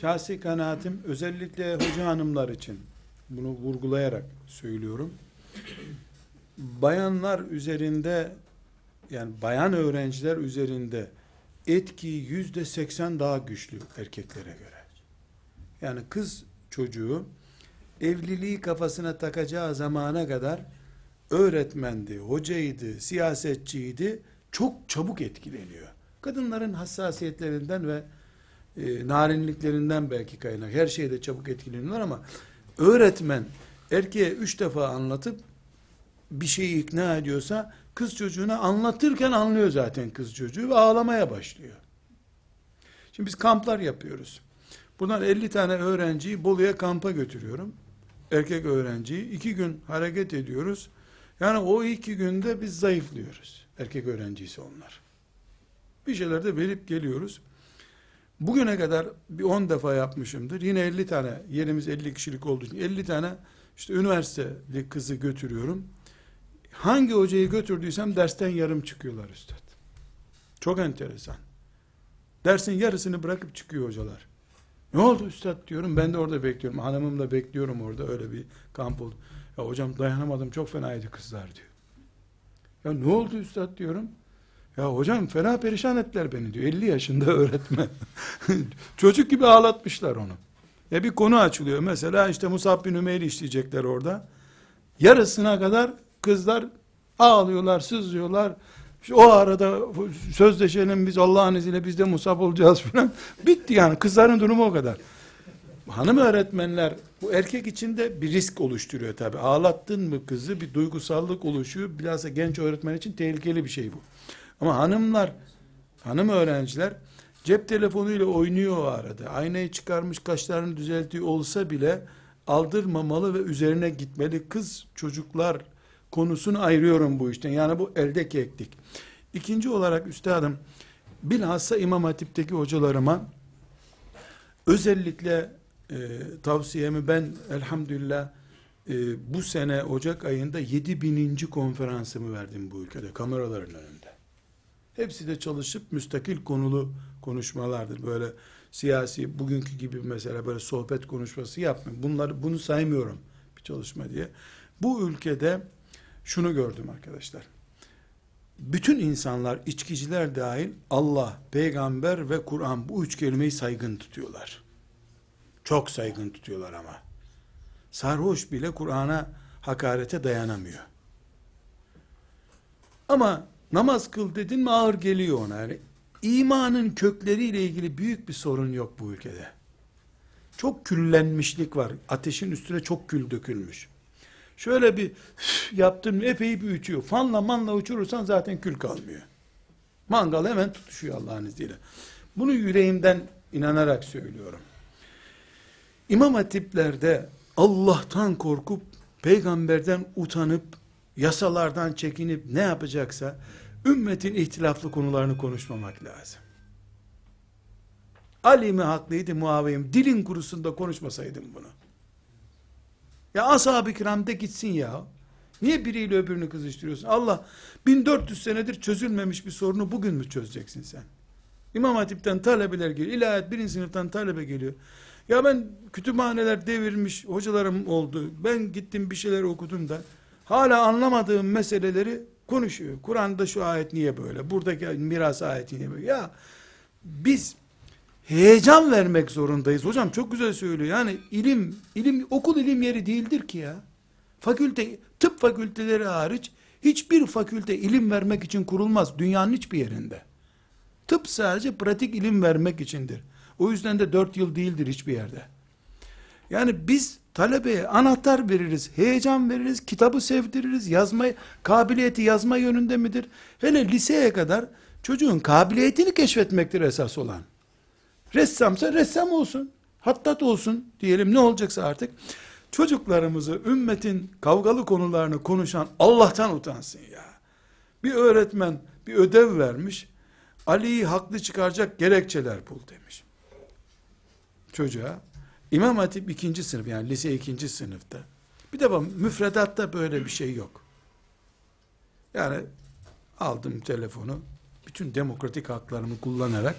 Şahsi kanaatim özellikle hoca hanımlar için bunu vurgulayarak söylüyorum. Bayanlar üzerinde yani bayan öğrenciler üzerinde etki yüzde seksen daha güçlü erkeklere göre. Yani kız çocuğu evliliği kafasına takacağı zamana kadar öğretmendi, hocaydı, siyasetçiydi çok çabuk etkileniyor. Kadınların hassasiyetlerinden ve e, narinliklerinden belki kaynak. Her şeyde çabuk etkileniyorlar ama öğretmen erkeğe üç defa anlatıp bir şeyi ikna ediyorsa kız çocuğuna anlatırken anlıyor zaten kız çocuğu ve ağlamaya başlıyor. Şimdi biz kamplar yapıyoruz. Buradan 50 tane öğrenciyi Bolu'ya kampa götürüyorum. Erkek öğrenciyi. iki gün hareket ediyoruz. Yani o iki günde biz zayıflıyoruz. Erkek öğrencisi onlar. Bir şeyler de verip geliyoruz. Bugüne kadar bir 10 defa yapmışımdır. Yine 50 tane, yerimiz 50 kişilik olduğu için 50 tane işte üniversiteli kızı götürüyorum. Hangi hocayı götürdüysem dersten yarım çıkıyorlar üstad. Çok enteresan. Dersin yarısını bırakıp çıkıyor hocalar. Ne oldu üstad diyorum. Ben de orada bekliyorum. Hanımımla bekliyorum orada. Öyle bir kamp oldu. Ya hocam dayanamadım. Çok fenaydı kızlar diyor. Ya ne oldu üstad diyorum. Ya hocam fena perişan ettiler beni diyor. 50 yaşında öğretmen. Çocuk gibi ağlatmışlar onu. Ya bir konu açılıyor. Mesela işte Musab bin Ümeyr'i işleyecekler orada. Yarısına kadar kızlar ağlıyorlar, sızlıyorlar. İşte o arada sözleşelim biz Allah'ın izniyle biz de Musab olacağız filan. Bitti yani kızların durumu o kadar. Hanım öğretmenler bu erkek için de bir risk oluşturuyor tabi. Ağlattın mı kızı bir duygusallık oluşuyor. Bilhassa genç öğretmen için tehlikeli bir şey bu. Ama hanımlar, hanım öğrenciler cep telefonuyla oynuyor o arada. Aynayı çıkarmış kaşlarını düzeltiyor olsa bile aldırmamalı ve üzerine gitmeli. Kız çocuklar konusunu ayırıyorum bu işten. Yani bu elde keklik. İkinci olarak üstadım bilhassa İmam Hatip'teki hocalarıma özellikle e, tavsiyemi ben elhamdülillah e, bu sene Ocak ayında 7000. konferansımı verdim bu ülkede kameraların önünde. Hepsi de çalışıp müstakil konulu konuşmalardır. Böyle siyasi bugünkü gibi mesela böyle sohbet konuşması yapmıyorum. Bunları bunu saymıyorum bir çalışma diye. Bu ülkede şunu gördüm arkadaşlar. Bütün insanlar, içkiciler dahil Allah, peygamber ve Kur'an bu üç kelimeyi saygın tutuyorlar. Çok saygın tutuyorlar ama. Sarhoş bile Kur'an'a hakarete dayanamıyor. Ama namaz kıl dedin mi ağır geliyor ona. Yani imanın kökleriyle ilgili büyük bir sorun yok bu ülkede. Çok küllenmişlik var. Ateşin üstüne çok kül dökülmüş. Şöyle bir yaptın epey bir uçuyor. Fanla manla uçurursan zaten kül kalmıyor. Mangal hemen tutuşuyor Allah'ın izniyle. Bunu yüreğimden inanarak söylüyorum. İmam hatiplerde Allah'tan korkup peygamberden utanıp yasalardan çekinip ne yapacaksa ümmetin ihtilaflı konularını konuşmamak lazım. Ali mi haklıydı Muaviye mi? Dilin kurusunda konuşmasaydım bunu. Ya ashab-ı kiram de gitsin ya. Niye biriyle öbürünü kızıştırıyorsun? Allah 1400 senedir çözülmemiş bir sorunu bugün mü çözeceksin sen? İmam Hatip'ten talebeler geliyor. İlahiyat birinci sınıftan talebe geliyor. Ya ben kütüphaneler devirmiş hocalarım oldu. Ben gittim bir şeyler okudum da hala anlamadığım meseleleri konuşuyor. Kur'an'da şu ayet niye böyle? Buradaki miras ayeti niye böyle? Ya biz heyecan vermek zorundayız. Hocam çok güzel söylüyor. Yani ilim, ilim okul ilim yeri değildir ki ya. Fakülte, tıp fakülteleri hariç hiçbir fakülte ilim vermek için kurulmaz dünyanın hiçbir yerinde. Tıp sadece pratik ilim vermek içindir. O yüzden de dört yıl değildir hiçbir yerde. Yani biz talebeye anahtar veririz, heyecan veririz, kitabı sevdiririz, yazma, kabiliyeti yazma yönünde midir? Hele liseye kadar çocuğun kabiliyetini keşfetmektir esas olan. Ressamsa ressam olsun, hattat olsun diyelim ne olacaksa artık. Çocuklarımızı ümmetin kavgalı konularını konuşan Allah'tan utansın ya. Bir öğretmen bir ödev vermiş, Ali'yi haklı çıkaracak gerekçeler bul demiş. Çocuğa, İmam Hatip ikinci sınıf yani lise ikinci sınıfta. Bir defa müfredatta böyle bir şey yok. Yani aldım telefonu, bütün demokratik haklarımı kullanarak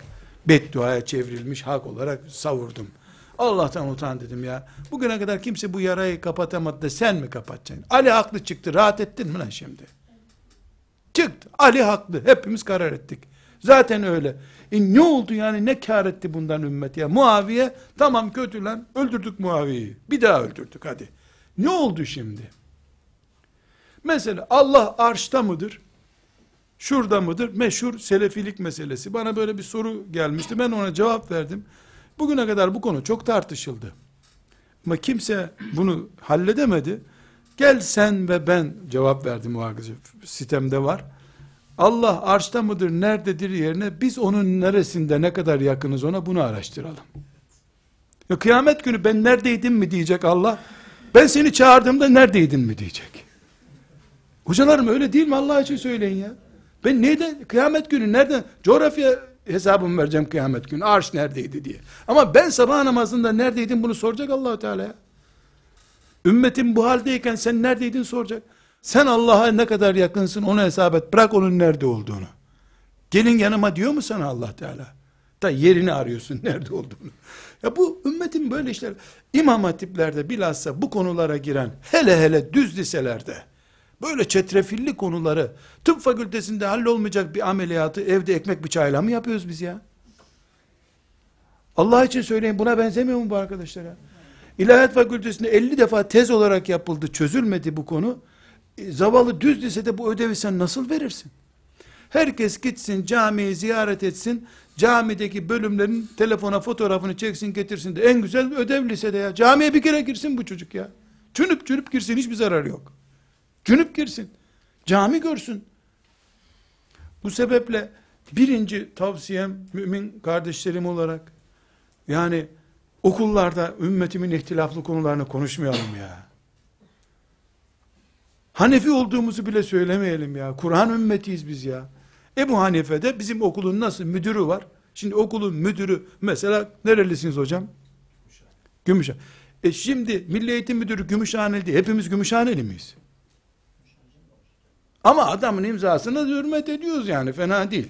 bedduaya çevrilmiş hak olarak savurdum. Allah'tan utan dedim ya. Bugüne kadar kimse bu yarayı kapatamadı da sen mi kapatacaksın? Ali haklı çıktı. Rahat ettin mi lan şimdi? Çıktı. Ali haklı. Hepimiz karar ettik. Zaten öyle. E ne oldu yani ne kar etti bundan ümmet ya? Muaviye tamam kötü lan öldürdük Muaviye'yi. Bir daha öldürdük hadi. Ne oldu şimdi? Mesela Allah arşta mıdır? Şurada mıdır? Meşhur selefilik meselesi. Bana böyle bir soru gelmişti. Ben ona cevap verdim. Bugüne kadar bu konu çok tartışıldı. Ama kimse bunu halledemedi. Gel sen ve ben cevap verdim o sitemde var. Allah arşta mıdır, nerededir yerine biz onun neresinde ne kadar yakınız ona bunu araştıralım. Ya kıyamet günü ben neredeydim mi diyecek Allah. Ben seni çağırdığımda neredeydin mi diyecek. Hocalarım öyle değil mi Allah için söyleyin ya. Ben neyden kıyamet günü nereden coğrafya hesabımı vereceğim kıyamet günü. Arş neredeydi diye. Ama ben sabah namazında neredeydim bunu soracak Allahu Teala Ümmetin bu haldeyken sen neredeydin soracak. Sen Allah'a ne kadar yakınsın onu hesap et. Bırak onun nerede olduğunu. Gelin yanıma diyor mu sana Allah Teala? Da yerini arıyorsun nerede olduğunu. Ya bu ümmetin böyle işler. İmam hatiplerde bilhassa bu konulara giren hele hele düz liselerde böyle çetrefilli konuları tıp fakültesinde hallolmayacak bir ameliyatı evde ekmek bıçağıyla mı yapıyoruz biz ya? Allah için söyleyin buna benzemiyor mu bu arkadaşlara? İlahiyat fakültesinde 50 defa tez olarak yapıldı çözülmedi bu konu. E, zavallı düz lisede bu ödevi sen nasıl verirsin? Herkes gitsin camiyi ziyaret etsin. Camideki bölümlerin telefona fotoğrafını çeksin getirsin de en güzel ödev lisede ya. Camiye bir kere girsin bu çocuk ya. Cünüp cünüp girsin hiçbir zarar yok. Cünüp girsin. Cami görsün. Bu sebeple birinci tavsiyem mümin kardeşlerim olarak yani okullarda ümmetimin ihtilaflı konularını konuşmayalım ya. Hanefi olduğumuzu bile söylemeyelim ya. Kur'an ümmetiyiz biz ya. Ebu Hanife'de bizim okulun nasıl müdürü var? Şimdi okulun müdürü mesela nerelisiniz hocam? Gümüşhane. E şimdi Milli Eğitim Müdürü Gümüşhaneli. Hepimiz Gümüşhaneli miyiz? Ama adamın imzasına hürmet ediyoruz yani fena değil.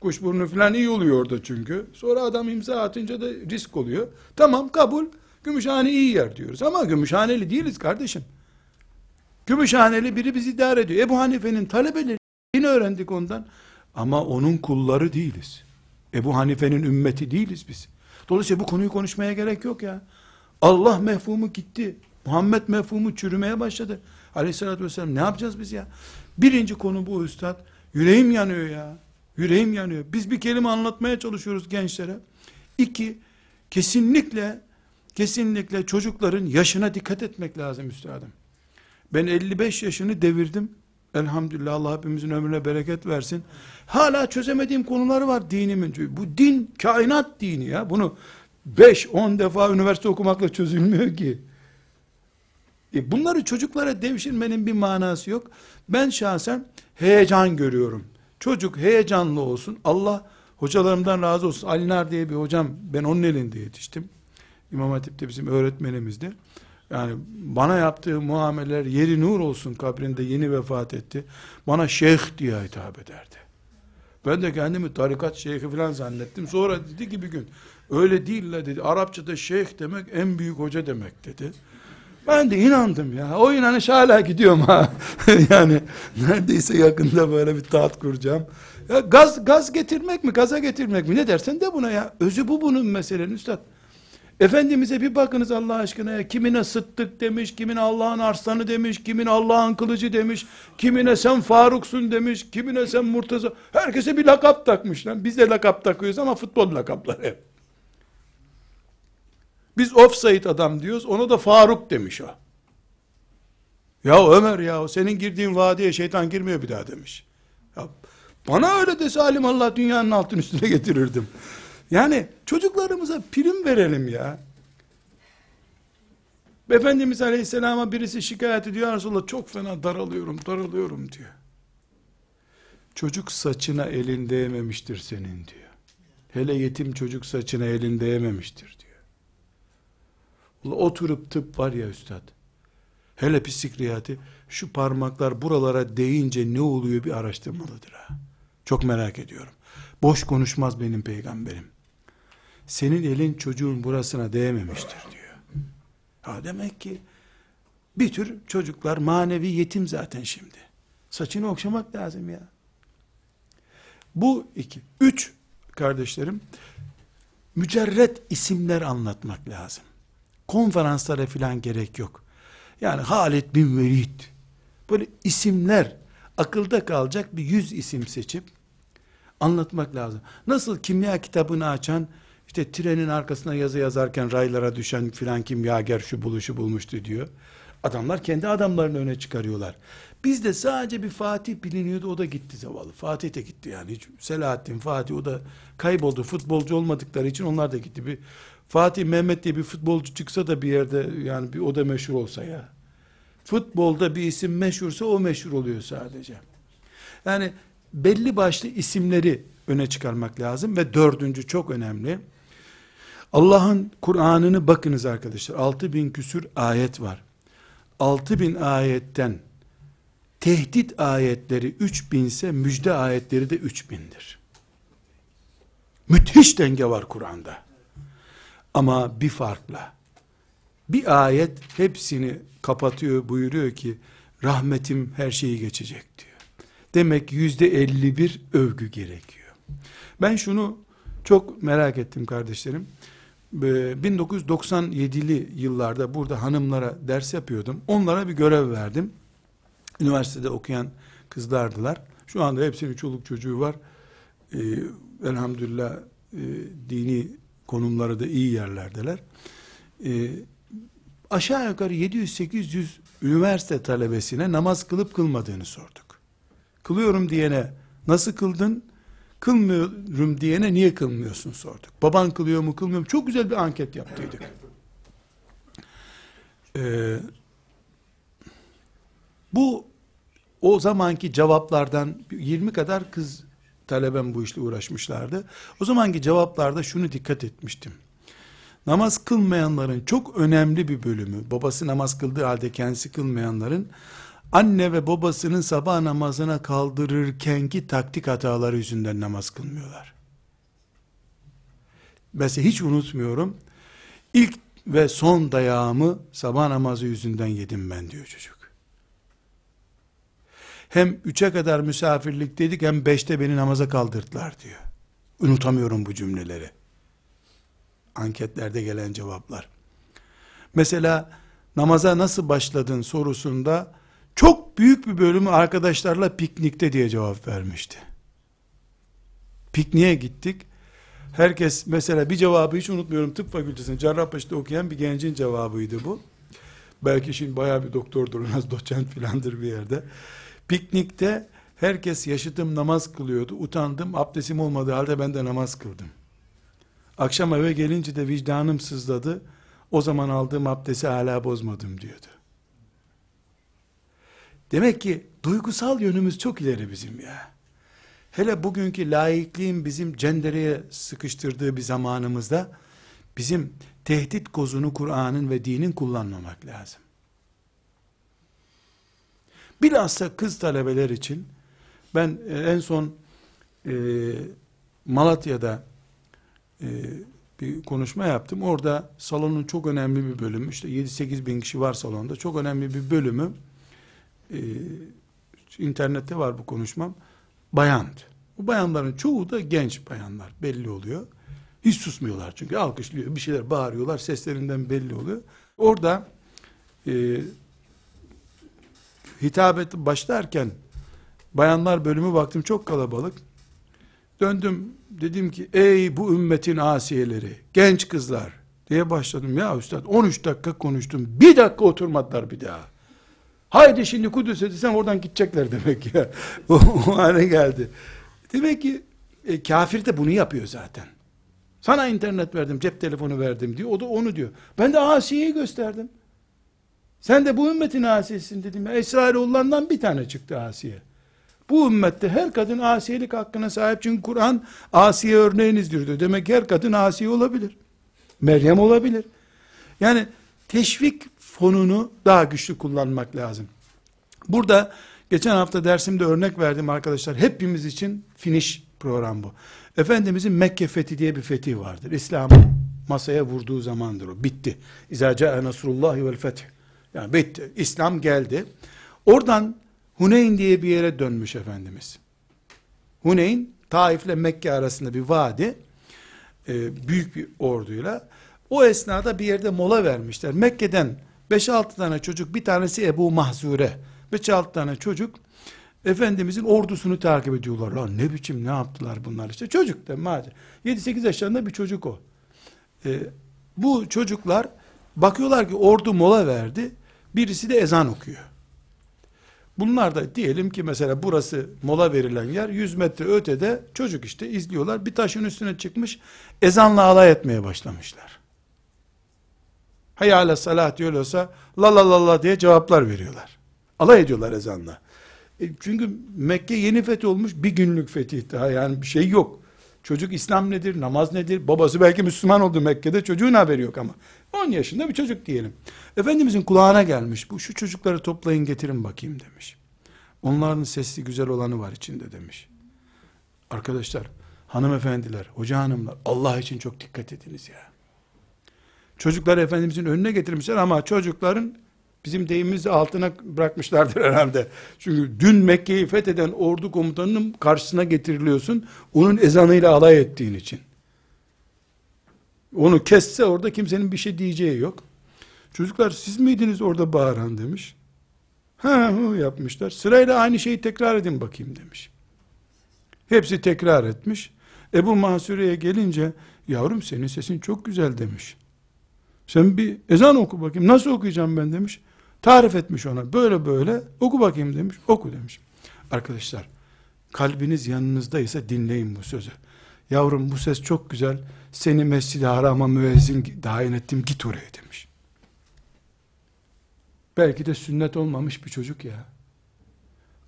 Kuşburnu falan iyi oluyor orada çünkü. Sonra adam imza atınca da risk oluyor. Tamam kabul. Gümüşhane iyi yer diyoruz. Ama Gümüşhaneli değiliz kardeşim. Gümüşhaneli biri bizi idare ediyor. Ebu Hanife'nin talebeleri yine öğrendik ondan. Ama onun kulları değiliz. Ebu Hanife'nin ümmeti değiliz biz. Dolayısıyla bu konuyu konuşmaya gerek yok ya. Allah mefhumu gitti. Muhammed mefhumu çürümeye başladı. Aleyhissalatü vesselam ne yapacağız biz ya? Birinci konu bu üstad. Yüreğim yanıyor ya. Yüreğim yanıyor. Biz bir kelime anlatmaya çalışıyoruz gençlere. İki, kesinlikle kesinlikle çocukların yaşına dikkat etmek lazım üstadım. Ben 55 yaşını devirdim. Elhamdülillah Allah hepimizin ömrüne bereket versin. Hala çözemediğim konuları var dinimin. Bu din kainat dini ya. Bunu 5-10 defa üniversite okumakla çözülmüyor ki. E bunları çocuklara devşirmenin bir manası yok. Ben şahsen heyecan görüyorum. Çocuk heyecanlı olsun. Allah hocalarımdan razı olsun. Alinar diye bir hocam ben onun elinde yetiştim. İmam Hatip'te bizim öğretmenimizdi. Yani bana yaptığı muameleler yeri nur olsun kabrinde yeni vefat etti. Bana şeyh diye hitap ederdi. Ben de kendimi tarikat şeyhi falan zannettim. Sonra dedi ki bir gün öyle değil la dedi. Arapçada şeyh demek en büyük hoca demek dedi. Ben de inandım ya. O inanış hala gidiyorum ha. yani neredeyse yakında böyle bir taat kuracağım. Ya gaz gaz getirmek mi, gaza getirmek mi? Ne dersen de buna ya. Özü bu bunun meselenin üstad. Efendimiz'e bir bakınız Allah aşkına ya. Kimine sıttık demiş, kimine Allah'ın arslanı demiş, kimine Allah'ın kılıcı demiş, kimine sen Faruksun demiş, kimine sen Murtaza. Herkese bir lakap takmış lan. Biz de lakap takıyoruz ama futbol lakapları hep. Biz offside adam diyoruz, ona da Faruk demiş o. Ya Ömer ya, senin girdiğin vadiye şeytan girmiyor bir daha demiş. Ya, bana öyle dese alim Allah dünyanın altın üstüne getirirdim. Yani çocuklarımıza prim verelim ya. Efendimiz Aleyhisselam'a birisi şikayet ediyor. Resulullah çok fena daralıyorum, daralıyorum diyor. Çocuk saçına elin değmemiştir senin diyor. Hele yetim çocuk saçına elin değmemiştir diyor. Oturup tıp var ya üstad. Hele psikiyatrı şu parmaklar buralara değince ne oluyor bir araştırmalıdır ha. Çok merak ediyorum. Boş konuşmaz benim peygamberim. Senin elin çocuğun burasına değmemiştir diyor. Ha demek ki bir tür çocuklar manevi yetim zaten şimdi. Saçını okşamak lazım ya. Bu iki. Üç kardeşlerim, mücerret isimler anlatmak lazım. Konferanslara filan gerek yok. Yani Halid bin Velid, böyle isimler, akılda kalacak bir yüz isim seçip, anlatmak lazım. Nasıl kimya kitabını açan, işte trenin arkasına yazı yazarken raylara düşen filan kimyager şu buluşu bulmuştu diyor. Adamlar kendi adamlarını öne çıkarıyorlar. Bizde sadece bir Fatih biliniyordu o da gitti zavallı. Fatih de gitti yani. Hiç Selahattin, Fatih o da kayboldu. Futbolcu olmadıkları için onlar da gitti. Bir Fatih Mehmet diye bir futbolcu çıksa da bir yerde yani bir o da meşhur olsa ya. Futbolda bir isim meşhursa o meşhur oluyor sadece. Yani belli başlı isimleri öne çıkarmak lazım ve dördüncü çok önemli. Allah'ın Kur'an'ını bakınız arkadaşlar. 6000 küsür ayet var. 6000 ayetten tehdit ayetleri 3000 ise müjde ayetleri de 3000'dir. Müthiş denge var Kur'an'da. Ama bir farkla. Bir ayet hepsini kapatıyor buyuruyor ki rahmetim her şeyi geçecek diyor. Demek yüzde 51 övgü gerekiyor. Ben şunu çok merak ettim kardeşlerim. 1997'li yıllarda burada hanımlara ders yapıyordum. Onlara bir görev verdim. Üniversitede okuyan kızlardılar. Şu anda hepsinin çoluk çocuğu var. Ee, elhamdülillah e, dini konumları da iyi yerlerdeler. Ee, aşağı yukarı 700-800 üniversite talebesine namaz kılıp kılmadığını sorduk. Kılıyorum diyene nasıl kıldın? Kılmıyorum diyene niye kılmıyorsun sorduk. Baban kılıyor mu kılmıyor mu? Çok güzel bir anket yaptıydık. Ee, bu o zamanki cevaplardan 20 kadar kız talebem bu işle uğraşmışlardı. O zamanki cevaplarda şunu dikkat etmiştim. Namaz kılmayanların çok önemli bir bölümü, babası namaz kıldığı halde kendisi kılmayanların anne ve babasının sabah namazına kaldırırkenki taktik hataları yüzünden namaz kılmıyorlar. Mesela hiç unutmuyorum. İlk ve son dayağımı sabah namazı yüzünden yedim ben diyor çocuk. Hem üçe kadar misafirlik dedik hem beşte beni namaza kaldırdılar diyor. Unutamıyorum bu cümleleri. Anketlerde gelen cevaplar. Mesela namaza nasıl başladın sorusunda çok büyük bir bölümü arkadaşlarla piknikte diye cevap vermişti. Pikniğe gittik. Herkes mesela bir cevabı hiç unutmuyorum tıp fakültesinde Cerrahpaşa'da okuyan bir gencin cevabıydı bu. Belki şimdi bayağı bir doktordur, az doçent filandır bir yerde. Piknikte herkes yaşıtım namaz kılıyordu. Utandım, abdestim olmadığı halde ben de namaz kıldım. Akşam eve gelince de vicdanım sızladı. O zaman aldığım abdesti hala bozmadım diyordu. Demek ki duygusal yönümüz çok ileri bizim ya. Hele bugünkü laikliğin bizim cendereye sıkıştırdığı bir zamanımızda bizim tehdit kozunu Kur'an'ın ve dinin kullanmamak lazım. Bilhassa kız talebeler için ben e, en son e, Malatya'da e, bir konuşma yaptım. Orada salonun çok önemli bir bölümü, işte 7-8 bin kişi var salonda, çok önemli bir bölümü, e, internette var bu konuşmam, bayandı. Bu bayanların çoğu da genç bayanlar, belli oluyor. Hiç susmuyorlar çünkü alkışlıyor, bir şeyler bağırıyorlar, seslerinden belli oluyor. Orada e, hitabet başlarken bayanlar bölümü baktım çok kalabalık. Döndüm dedim ki ey bu ümmetin asiyeleri genç kızlar diye başladım ya üstad 13 dakika konuştum bir dakika oturmadılar bir daha. Haydi şimdi Kudüs'e desem oradan gidecekler demek ya. o, hale geldi. Demek ki e, kafir de bunu yapıyor zaten. Sana internet verdim, cep telefonu verdim diyor. O da onu diyor. Ben de Asiye'yi gösterdim. Sen de bu ümmetin asiyesin dedim. Esrarullah'dan bir tane çıktı asiye. Bu ümmette her kadın asiyelik hakkına sahip çünkü Kur'an asiye örneğinizdir diyor. Demek her kadın asiye olabilir. Meryem olabilir. Yani teşvik fonunu daha güçlü kullanmak lazım. Burada geçen hafta dersimde örnek verdim arkadaşlar. Hepimiz için finish program bu. Efendimizin Mekke fethi diye bir fethi vardır. İslam'ı masaya vurduğu zamandır o. Bitti. İzâ câe nasrullahi vel feth. Yani bitti. İslam geldi. Oradan Huneyn diye bir yere dönmüş Efendimiz. Huneyn, Taif ile Mekke arasında bir vadi. e, büyük bir orduyla. O esnada bir yerde mola vermişler. Mekke'den 5-6 tane çocuk, bir tanesi Ebu Mahzure. 5-6 tane çocuk Efendimizin ordusunu takip ediyorlar. Lan ne biçim ne yaptılar bunlar işte. Çocuk da madem. 7-8 yaşlarında bir çocuk o. Ee, bu çocuklar bakıyorlar ki ordu mola verdi. Birisi de ezan okuyor. Bunlar da diyelim ki mesela burası mola verilen yer 100 metre ötede çocuk işte izliyorlar. Bir taşın üstüne çıkmış ezanla alay etmeye başlamışlar. Hayale salat diyorlarsa la la la la diye cevaplar veriyorlar. Alay ediyorlar ezanla. E, çünkü Mekke yeni fethi olmuş bir günlük fetih daha yani bir şey yok. Çocuk İslam nedir, namaz nedir? Babası belki Müslüman oldu Mekke'de çocuğun haberi yok ama. 10 yaşında bir çocuk diyelim. Efendimizin kulağına gelmiş bu şu çocukları toplayın getirin bakayım demiş. Onların sesli güzel olanı var içinde demiş. Arkadaşlar, hanımefendiler, hoca hanımlar Allah için çok dikkat ediniz ya. Çocukları Efendimizin önüne getirmişler ama çocukların bizim deyimimizde altına bırakmışlardır herhalde. Çünkü dün Mekke'yi fetheden ordu komutanının karşısına getiriliyorsun. Onun ezanıyla alay ettiğin için. Onu kesse orada kimsenin bir şey diyeceği yok. Çocuklar siz miydiniz orada bağıran demiş. Ha yapmışlar. Sırayla aynı şeyi tekrar edin bakayım demiş. Hepsi tekrar etmiş. Ebu Mahsure'ye gelince yavrum senin sesin çok güzel demiş. Sen bir ezan oku bakayım. Nasıl okuyacağım ben demiş. Tarif etmiş ona. Böyle böyle oku bakayım demiş. Oku demiş. Arkadaşlar kalbiniz yanınızdaysa dinleyin bu sözü. Yavrum bu ses çok güzel. Seni mescid-i harama müezzin tayin ettim git oraya demiş. Belki de sünnet olmamış bir çocuk ya.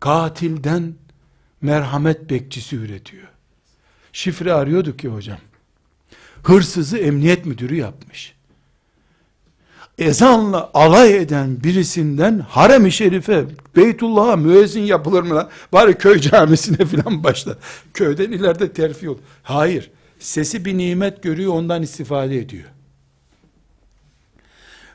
Katilden merhamet bekçisi üretiyor. Şifre arıyorduk ki hocam. Hırsızı emniyet müdürü yapmış ezanla alay eden birisinden harem-i şerife, Beytullah'a müezzin yapılır mı lan? Bari köy camisine filan başla. Köyden ileride terfi ol. Hayır. Sesi bir nimet görüyor ondan istifade ediyor.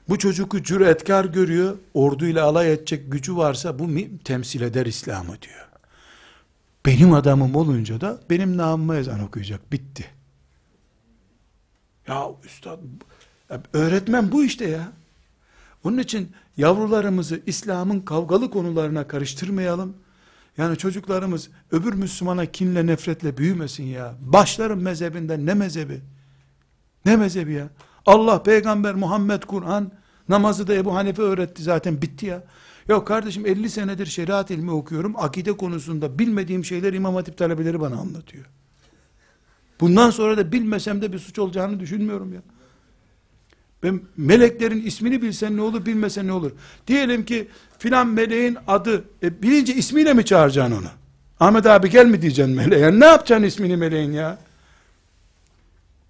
Bu çocuğu cüretkar görüyor. Orduyla alay edecek gücü varsa bu temsil eder İslam'ı diyor. Benim adamım olunca da benim namıma ezan okuyacak. Bitti. Ya üstad öğretmen bu işte ya. Onun için yavrularımızı İslam'ın kavgalı konularına karıştırmayalım. Yani çocuklarımız öbür Müslümana kinle nefretle büyümesin ya. Başların mezhebinden ne mezhebi? Ne mezhebi ya? Allah, peygamber, Muhammed, Kur'an, namazı da Ebu Hanife öğretti zaten bitti ya. Yok kardeşim 50 senedir şeriat ilmi okuyorum. Akide konusunda bilmediğim şeyler İmam Hatip talebeleri bana anlatıyor. Bundan sonra da bilmesem de bir suç olacağını düşünmüyorum ya. Ben meleklerin ismini bilsen ne olur, bilmesen ne olur? Diyelim ki filan meleğin adı, e, bilince ismiyle mi çağıracaksın onu? Ahmet abi gel mi diyeceksin meleğe? Ne yapacaksın ismini meleğin ya?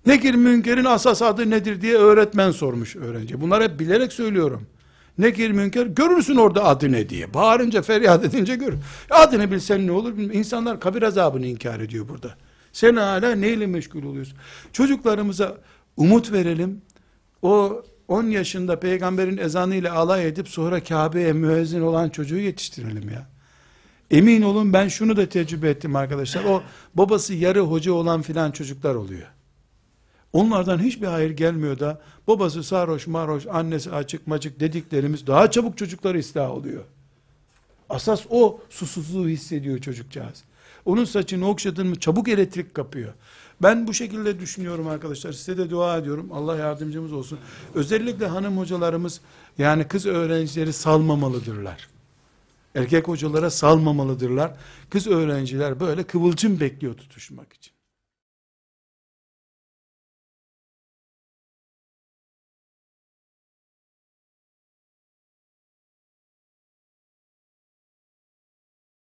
Nekir münkerin asas adı nedir diye öğretmen sormuş öğrenci. Bunlar hep bilerek söylüyorum. Nekir münker görürsün orada adı ne diye. Bağırınca feryat edince gör. Adını bilsen ne olur? İnsanlar kabir azabını inkar ediyor burada. Sen hala neyle meşgul oluyorsun? Çocuklarımıza umut verelim o 10 yaşında peygamberin ezanıyla alay edip sonra Kabe'ye müezzin olan çocuğu yetiştirelim ya. Emin olun ben şunu da tecrübe ettim arkadaşlar. O babası yarı hoca olan filan çocuklar oluyor. Onlardan hiçbir hayır gelmiyor da babası sarhoş marhoş annesi açık macık dediklerimiz daha çabuk çocukları ıslah oluyor. Asas o susuzluğu hissediyor çocukcağız. Onun saçını okşadın mı çabuk elektrik kapıyor. Ben bu şekilde düşünüyorum arkadaşlar. Size de dua ediyorum. Allah yardımcımız olsun. Özellikle hanım hocalarımız yani kız öğrencileri salmamalıdırlar. Erkek hocalara salmamalıdırlar. Kız öğrenciler böyle kıvılcım bekliyor tutuşmak için.